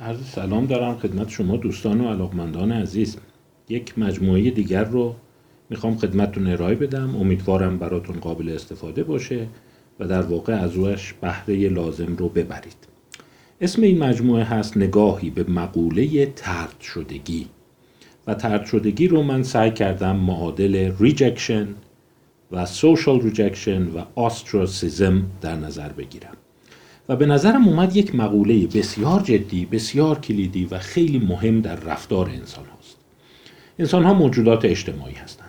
عرض سلام دارم خدمت شما دوستان و علاقمندان عزیز. یک مجموعه دیگر رو می‌خوام خدمتتون ارائه بدم. امیدوارم براتون قابل استفاده باشه و در واقع از روش بهره لازم رو ببرید. اسم این مجموعه هست نگاهی به مقوله طرد شدگی. و طرد شدگی رو من سعی کردم معادل rejection و social rejection و ostracism در نظر بگیرم. و به نظرم اومد یک مقوله بسیار جدی بسیار کلیدی و خیلی مهم در رفتار انسان هاست انسان ها موجودات اجتماعی هستند.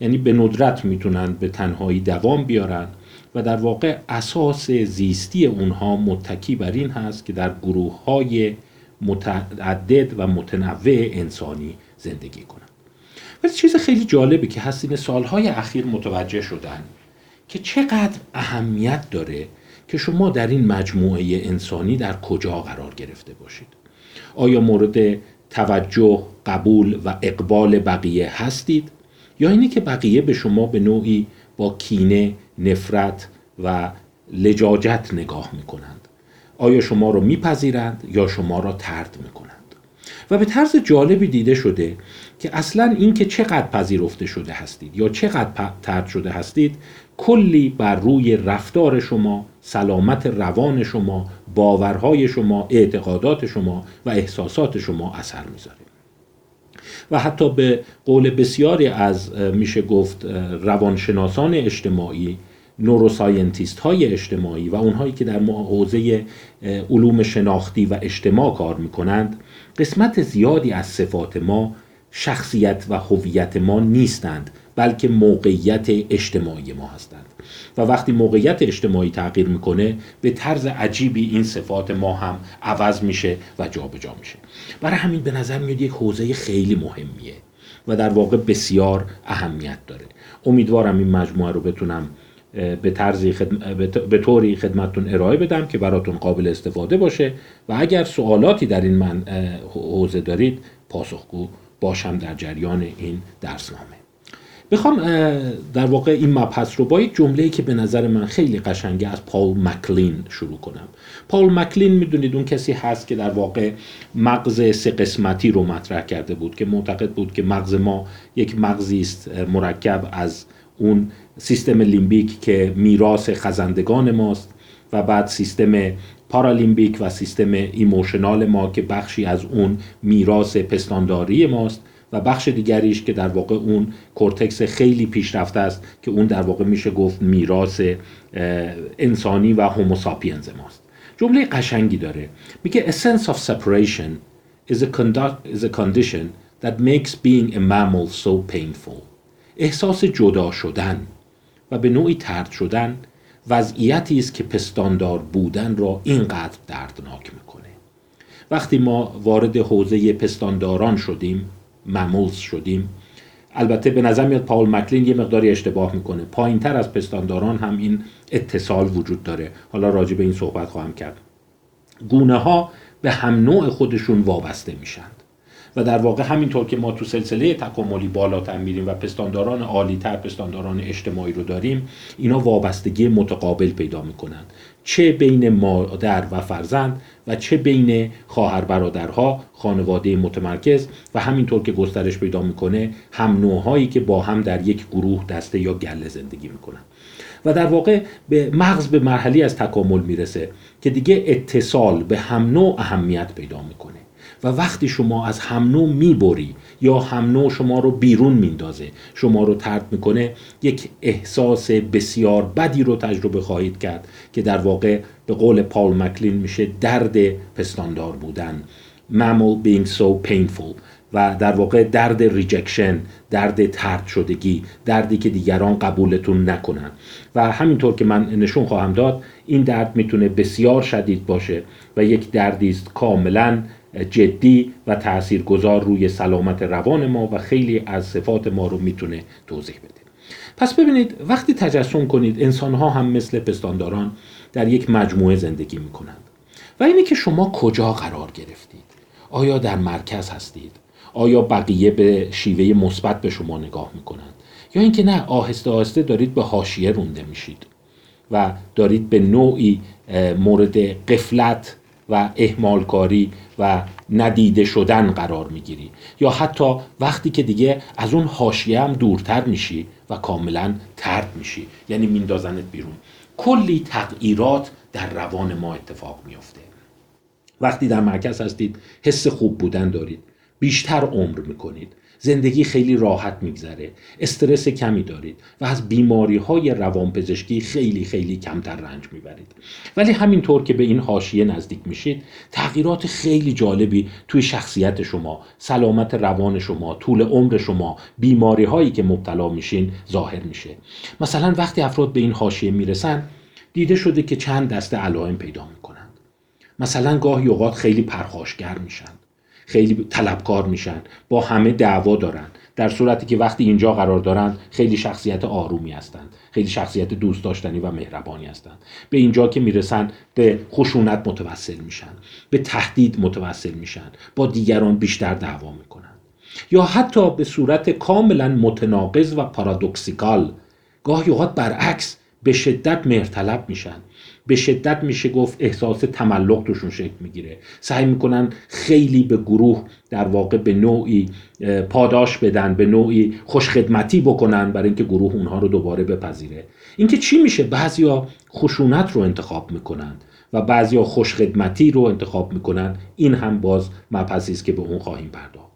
یعنی به ندرت می‌تونند به تنهایی دوام بیارن و در واقع اساس زیستی اونها متکی بر این هست که در گروه های متعدد و متنوع انسانی زندگی کنند. ولی چیز خیلی جالبه که هستین سالهای اخیر متوجه شدن که چقدر اهمیت داره که شما در این مجموعه انسانی در کجا قرار گرفته باشید. آیا مورد توجه قبول و اقبال بقیه هستید؟ یا اینی که بقیه به شما به نوعی با کینه نفرت و لجاجت نگاه می‌کنند؟ آیا شما رو میپذیرند یا شما را ترد می‌کنند؟ و به طرز جالبی دیده شده که اصلا اینکه چقدر پذیرفته شده هستید یا چقدر ترد شده هستید کلی بر روی رفتار شما سلامت روان شما باورهای شما اعتقادات شما و احساسات شما اثر می‌ذاره. و حتی به قول بسیاری از میشه گفت روانشناسان اجتماعی نوروساینتیست های اجتماعی و اونهایی که در حوزه علوم شناختی و اجتماع کار می‌کنند قسمت زیادی از صفات ما شخصیت و هویت ما نیستند بلکه موقعیت اجتماعی ما هستند. و وقتی موقعیت اجتماعی تغییر می‌کنه به طرز عجیبی این صفات ما هم عوض میشه و جابجا جا میشه. برای همین به نظر میاد یک حوزه خیلی مهمیه و در واقع بسیار اهمیت داره. امیدوارم این مجموعه رو بتونم به طرزی به طوری خدمتتون ارائه بدم که براتون قابل استفاده باشه و اگر سوالاتی در این من حوزه دارید پاسخگو باشم در جریان این درسنامه. بخوام در واقع این مبحث رو با یک جمله که به نظر من خیلی قشنگه از پاول مکلین شروع کنم. پاول مکلین می‌دونید اون کسی هست که در واقع مغز سه قسمتی رو مطرح کرده بود که معتقد بود که مغز ما یک مغزی است مرکب از اون سیستم لیمبیک که میراث خزندگان ماست و بعد سیستم paralimbic و سیستم emotional ما که بخشی از اون میراث پستانداری ماست و بخش دیگریش که در واقع اون کورتکس خیلی پیشرفته است که اون در واقع میشه گفت میراث انسانی و هوموساپینز ماست. جمله قشنگی داره. میگه a sense of separation is a, is a condition that makes being a mammal so painful. احساس جدا شدن. و به نوعی ترد شدن وضعیتی است که پستاندار بودن را اینقدر دردناک می‌کنه. وقتی ما وارد حوزه پستانداران شدیم مموز شدیم البته به نظر میاد پاول مکلین یه مقداری اشتباه می‌کنه. پایین تر از پستانداران هم این اتصال وجود داره. حالا راجع به این صحبت خواهم کرد. گونه ها به هم نوع خودشون وابسته میشن. و در واقع همینطور که ما تو سلسله تکاملی بالاتر میریم و پستانداران عالیتر پستانداران اجتماعی رو داریم اینا وابستگی متقابل پیدا می‌کنن چه بین مادر و فرزند و چه بین خواهر برادرها خانواده متمرکز و همینطور که گسترش پیدا می‌کنه هم نوعهایی که با هم در یک گروه دسته یا گله زندگی می‌کنن و در واقع به مغز به مرحله از تکامل می‌رسه که دیگه اتصال به هم نوع اهمیت پیدا می‌کنه. و وقتی شما از هم نوع می‌بری یا هم نوع شما رو بیرون میندازه شما رو طرد می‌کنه یک احساس بسیار بدی رو تجربه خواهید کرد که در واقع به قول پاول مکلین میشه درد پستاندار بودن. Mammal being so painful. و در واقع درد rejection درد طرد شدگی دردی که دیگران قبولتون نکنن. و همینطور که من نشون خواهم داد این درد می‌تونه بسیار شدید باشه و یک دردی است کاملا جدی و تاثیرگذار روی سلامت روان ما و خیلی از صفات ما رو می‌تونه توضیح بده. پس ببینید وقتی تجسم کنید انسان ها هم مثل پستانداران در یک مجموعه زندگی می‌کنند. و اینه که شما کجا قرار گرفتید؟ آیا در مرکز هستید؟ آیا بقیه به شیوه مثبت به شما نگاه می‌کنند؟ یا اینکه نه آهسته آهسته دارید به حاشیه رونده میشید و دارید به نوعی مورد قفلت و اهمالکاری و ندیده شدن قرار می‌گیری. یا حتی وقتی که دیگه از اون حاشیه هم دورتر میشی و کاملا ترد میشی. یعنی میندازنت بیرون. کلی تغییرات در روان ما اتفاق میافته. وقتی در مرکز هستید حس خوب بودن دارید. بیشتر عمر می‌کنید. زندگی خیلی راحت میگذره. استرس کمی دارید و از بیماری های روانپزشکی خیلی خیلی کمتر رنج می‌برید. ولی همینطور که به این حاشیه نزدیک میشید تغییرات خیلی جالبی توی شخصیت شما سلامت روان شما طول عمر شما بیماری هایی که مبتلا میشین ظاهر میشه. مثلا وقتی افراد به این حاشیه می‌رسن دیده شده که چند دسته علائم پیدا می‌کنند. مثلا گاهی اوقات خیلی پرخاشگر میشن. خیلی طلبکار میشن با همه دعوا دارن. در صورتی که وقتی اینجا قرار دارن خیلی شخصیت آرومی هستند خیلی شخصیت دوست داشتنی و مهربانی هستند. به اینجا که می‌رسن به خشونت متوسل میشن به تهدید متوسل میشن با دیگران بیشتر دعوا می‌کنن. یا حتی به صورت کاملا متناقض و پارادوکسیکال گاهی اوقات برعکس به شدت مهرطلب میشن. به شدت میشه گفت احساس تملق توشون شکل می‌گیره. سعی می‌کنن خیلی به گروه در واقع به نوعی پاداش بدن به نوعی خوشخدمتی بکنن برای اینکه گروه اونها رو دوباره بپذیره. اینکه چی میشه؟ بعضیا خشونت رو انتخاب می‌کنن و بعضیا خوشخدمتی رو انتخاب می‌کنن. این هم باز مبحثی است که به اون خواهیم پرداخت.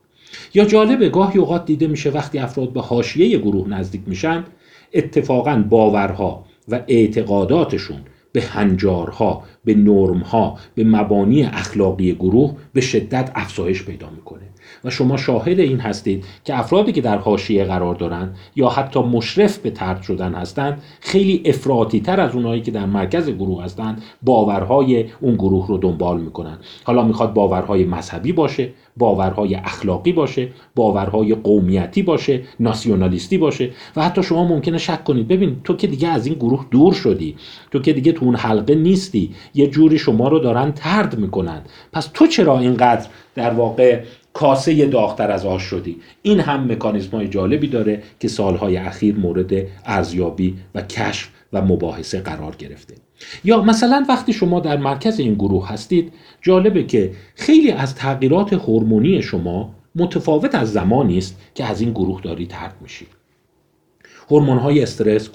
یا جالبه گاهی اوقات دیده میشه وقتی افراد به حاشیه گروه نزدیک میشن اتفاقا باورها و اعتقاداتشون به هنجارها به نرمها به مبانی اخلاقی گروه به شدت افزایش پیدا می‌کنه. و شما شاهد این هستید که افرادی که در حاشیه قرار دارند یا حتی مشرف به ترد شدن هستند خیلی افراطی تر از اونایی که در مرکز گروه هستند باورهای اون گروه رو دنبال می‌کنن. حالا می‌خواد باورهای مذهبی باشه باورهای اخلاقی باشه باورهای قومیتی باشه ناسیونالیستی باشه و حتی شما ممکنه شک کنید ببین تو که دیگه از این گروه دور شدی تو که دیگه تو اون حلقه نیستی. یه جوری شما رو دارن ترد می‌کنن. پس تو چرا اینقدر در واقع کاسه داغتر از آش شدی؟ این هم مکانیزم های جالبی داره که سالهای اخیر مورد ارزیابی و کشف و مباحثه قرار گرفته. یا مثلا وقتی شما در مرکز این گروه هستید جالبه که خیلی از تغییرات هورمونی شما متفاوت از زمانی است که از این گروه دارید ترد میشید هورمون های استرس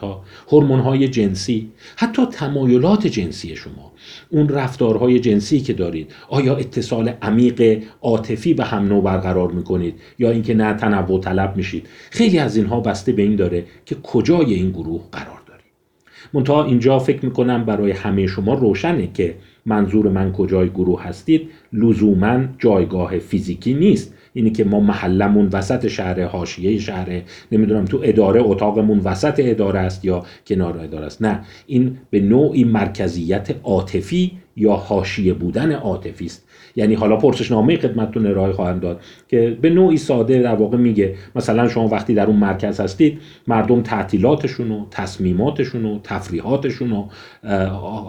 ها هورمون های جنسی حتی تمایلات جنسی شما. اون رفتارهای جنسی که دارید آیا اتصال عمیق عاطفی به هم نوع برقرار می‌کنید یا اینکه نه تنوع طلب میشید؟ خیلی از اینها بسته به این داره که کجای این گروه قرار دارید. منتها اینجا فکر می‌کنم برای همه شما روشنه که منظور من کجای گروه هستید. لزوما جایگاه فیزیکی نیست. اینی که ما محلمون وسط شهر حاشیه شهر نمی‌دونم تو اداره اتاقمون وسط اداره است یا کنار اداره است. نه این به نوعی مرکزیت عاطفی یا حاشیه بودن عاطفی است. یعنی حالا پرسشنامه خدمتتون ارائه خواهم داد که به نوعی ساده در واقع میگه مثلا شما وقتی در اون مرکز هستید مردم تعطیلاتشون و تصمیماتشون و تفریحاتشون و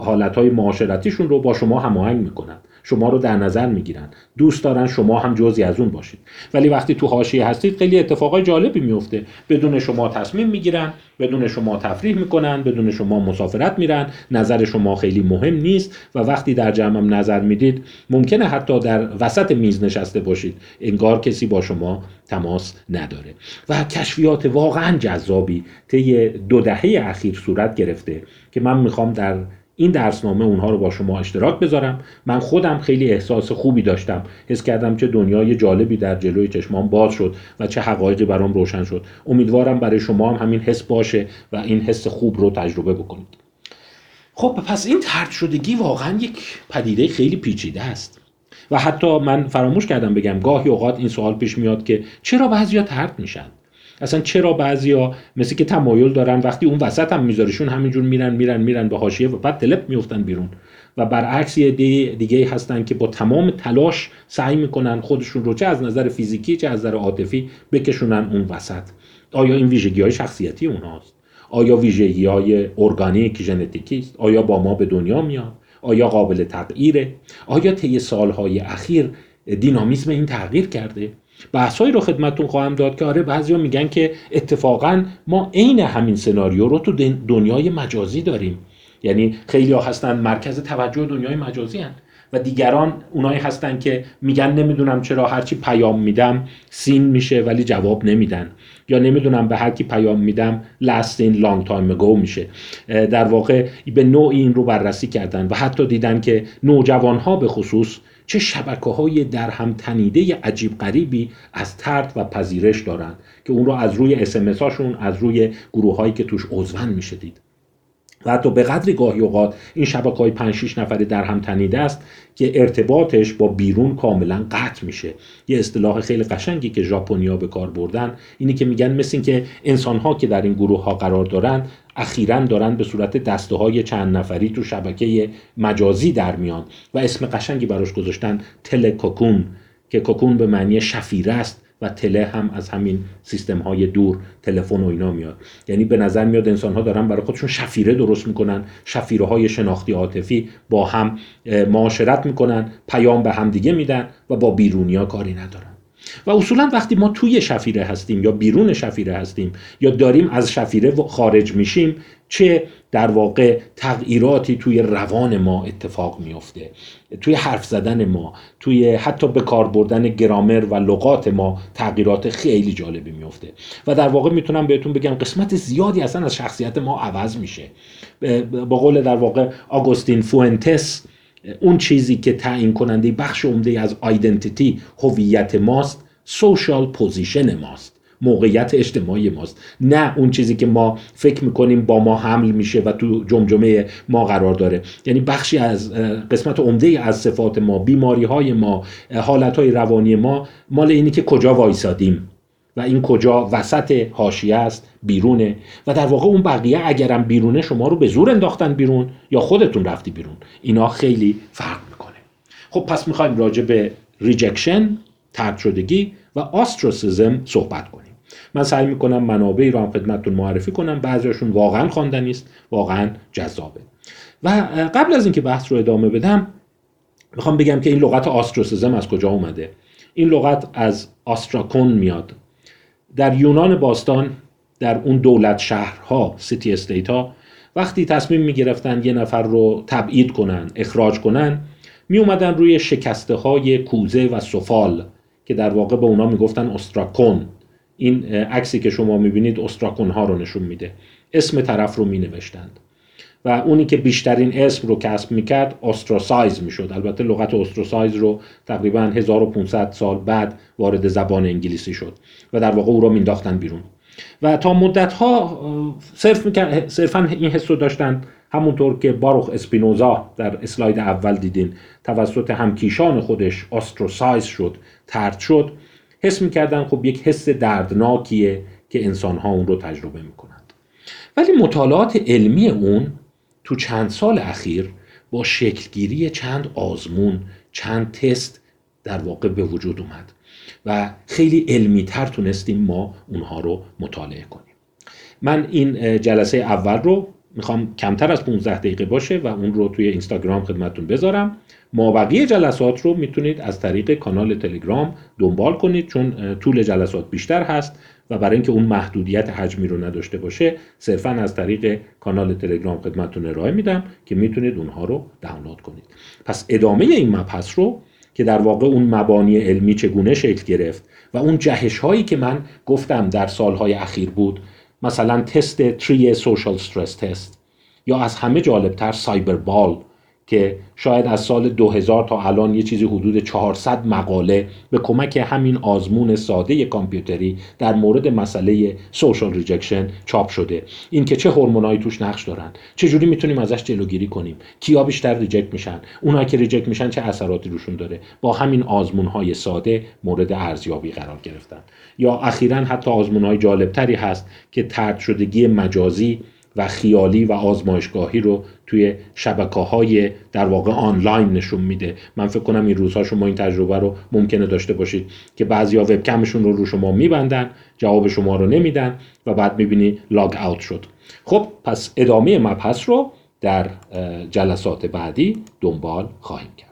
حالتهای معاشرتیشون رو با شما هماهنگ می‌کنن. شما رو در نظر می‌گیرن. دوست دارن شما هم جزی از اون باشید. ولی وقتی تو حاشیه هستید خیلی اتفاقای جالبی میفته بدون شما تصمیم می‌گیرن بدون شما تفریح می‌کنن بدون شما مسافرت میرن. نظر شما خیلی مهم نیست و وقتی در جمعم نظر می‌دید ممکنه حتی در وسط میز نشسته باشید. انگار کسی با شما تماس نداره. و کشفیات واقعا جذابی طی دو دهه اخیر صورت گرفته که من می‌خوام در این درسنامه اونها رو با شما اشتراک بذارم. من خودم خیلی احساس خوبی داشتم. حس کردم چه دنیای جالبی در جلوی چشمام باز شد و چه حقایقی برام روشن شد. امیدوارم برای شما هم همین حس باشه و این حس خوب رو تجربه بکنید. خب پس این ترد شدگی واقعا یک پدیده خیلی پیچیده است. و حتی من فراموش کردم بگم گاهی اوقات این سوال پیش میاد که چرا بعضیا ترد میشن؟ اصلا چرا بعضیا مثل که تمایل دارن وقتی اون وسط هم میذارشون همینجور میرن میرن میرن به حاشیه و بعد تلپ میفتن بیرون. و برعکس یه دیگه هستن که با تمام تلاش سعی می‌کنن خودشون رو چه از نظر فیزیکی چه از نظر عاطفی بکشونن اون وسط. آیا این ویژگی های شخصیتی اونهاست آیا ویژگی های ارگانیک ژنتیکی است؟ آیا با ما به دنیا میاد؟ آیا قابل تغییره؟ آیا طی سالهای اخیر دینامیزم این تغییر کرده؟ بحثایی رو خدمتتون خواهم داد که آره بعضیا میگن که اتفاقا ما عین همین سناریو رو تو دنیای مجازی داریم یعنی خیلی ها هستن مرکز توجه دنیای مجازی هن. و دیگران اونایی هستن که میگن نمی‌دونم چرا هرچی پیام میدم سین میشه ولی جواب نمیدن یا نمی‌دونم به هر کی پیام میدم last in long time ago میشه در واقع به نوعی این رو بررسی کردن و حتی دیدن که نوجوان ها به خصوص چه شبکه های در هم تنیده عجیب غریبی از ترد و پذیرش دارند که اون رو از روی اسمس هاشون از روی گروه هایی که توش عضون میشه دید و حتی به قدری گاهی اوقات این شبکه های 5 6 نفره در هم تنیده است که ارتباطش با بیرون کاملا قطع میشه. یه اصطلاح خیلی قشنگی که ژاپنیا به کار بردن اینی که میگن مثل این که انسان ها که در این گروه ها قرار دارن اخیرا دارن به صورت دسته های چند نفری تو شبکه مجازی در میان و اسم قشنگی براش گذاشتن تلکوکون که کوکون به معنی شفیره است. و تله هم از همین سیستم های دور تلفن و اینا میاد. یعنی به نظر میاد انسان ها دارن برای خودشون شفیره درست می‌کنن شفیره های شناختی عاطفی با هم معاشرت می‌کنن پیام به هم دیگه میدن و با بیرونیا کاری ندارن. و اصولا وقتی ما توی شفیره هستیم یا بیرون شفیره هستیم یا داریم از شفیره خارج میشیم چه در واقع تغییراتی توی روان ما اتفاق میفته؟ توی حرف زدن ما توی حتی به کار بردن گرامر و لغات ما تغییرات خیلی جالبی میفته. و در واقع می‌تونم بهتون بگم قسمت زیادی اصلا از شخصیت ما عوض میشه. با قول در واقع آگوستین فوئنتس اون چیزی که تعیین کننده بخش عمده از identity هویت ماست social position ماست موقعیت اجتماعی ماست. نه اون چیزی که ما فکر می‌کنیم با ما حمل میشه و تو جمجمه ما قرار داره. یعنی بخشی از قسمت عمده از صفات ما بیماری های ما حالت های روانی ما مال اینی که کجا وایسادیم. و این کجا وسط حاشیه است بیرونه. و در واقع اون بقیه اگرم بیرونه شما رو به زور انداختن بیرون یا خودتون رفتی بیرون. اینا خیلی فرق می‌کنه. خب پس می‌خوایم راجع به rejection طرد شدگی و ostracism صحبت کنیم. من سعی می‌کنم منابعی رو هم خدمتتون معرفی کنم. بعضیشون واقعا خواندنی است واقعا جذابه. و قبل از اینکه بحث رو ادامه بدم می‌خوام بگم که این لغت ostracism از کجا اومده؟ این لغت از ostracon میاد در یونان باستان در اون دولت شهرها city state ها وقتی تصمیم می گرفتن یه نفر رو تبعید کنن اخراج کنن می اومدن روی شکسته های کوزه و سفال که در واقع به اونا می‌گفتن ostracon. این عکسی که شما می‌بینید ostracon ها رو نشون میده. اسم طرف رو می نوشتند و اونی که بیشترین اسم رو کسب می‌کرد استروسایز می‌شد. البته لغت استروسایز رو تقریبا 1500 سال بعد وارد زبان انگلیسی شد و در واقع او رو مینداختن بیرون. و تا مدت ها صرف صرفا این حس رو داشتن. همونطور که باروخ اسپینوزا در اسلاید اول دیدین توسط همکیشان خودش استروسایز شد ترد شد. حس می‌کردن خب یک حس دردناکیه که انسان ها اون رو تجربه می‌کنند. ولی مطالعات علمی اون تو چند سال اخیر با شکلگیری چند آزمون چند تست در واقع به وجود اومد و خیلی علمی تر تونستیم ما اونها رو مطالعه کنیم. من این جلسه اول رو می‌خوام کمتر از 15 دقیقه باشه و اون رو توی اینستاگرام خدمتون بذارم. ما بقیه جلسات رو می‌تونید از طریق کانال تلگرام دنبال کنید چون طول جلسات بیشتر هست. و برای اینکه اون محدودیت حجمی رو نداشته باشه صرفا از طریق کانال تلگرام خدمتتون ارائه میدم که می‌تونید اونها رو دانلود کنید. پس ادامه این مبحث رو که در واقع اون مبانی علمی چگونه شکل گرفت و اون جهش هایی که من گفتم در سالهای اخیر بود مثلا تست Trier Social Stress Test یا از همه جالبتر Cyberball که شاید از سال 2000 تا الان یه چیزی حدود 400 مقاله به کمک همین آزمون ساده کامپیوتری در مورد مسئله social rejection چاپ شده. این که چه هورمونایی توش نقش دارن چه جوری می‌تونیم ازش جلوگیری کنیم کیا بیشتر reject میشن اونایی که reject میشن چه اثراتی روشون داره با همین آزمون های ساده مورد ارزیابی قرار گرفتن. یا اخیرا حتی آزمون های جالبتری هست که طرد شدگی مجازی و خیالی و آزمایشگاهی رو توی شبکه های در واقع آنلاین نشون میده. من فکر کنم این روزها شما این تجربه رو ممکنه داشته باشید که بعضیا وبکمشون رو رو شما میبندن جواب شما رو نمیدن و بعد می‌بینی لاگ اوت شد. خب پس ادامه مبحث رو در جلسات بعدی دنبال خواهیم کرد.